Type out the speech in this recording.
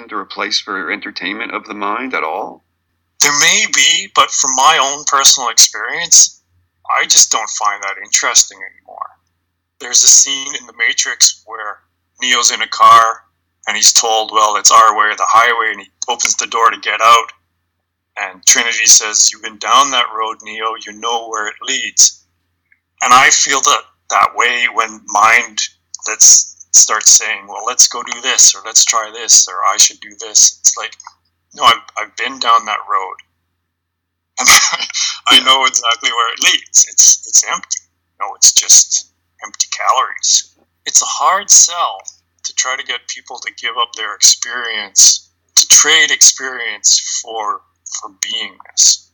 isn't a place for entertainment of the mind at all? There may be, but from my own personal experience, I just don't find that interesting anymore. There's a scene in The Matrix where Neo's in a car and he's told, well, it's our way or the highway, and he opens the door to get out. And Trinity says, You've been down that road, Neo, you know where it leads. And I feel that that way when mind that's starts saying, Well, let's go do this, or let's try this, or I should do this. It's like, no, I've, I've been down that road. And I know exactly where it leads. It's it's empty. No, it's just empty calories. It's a hard sell to try to get people to give up their experience, to trade experience for for beingness.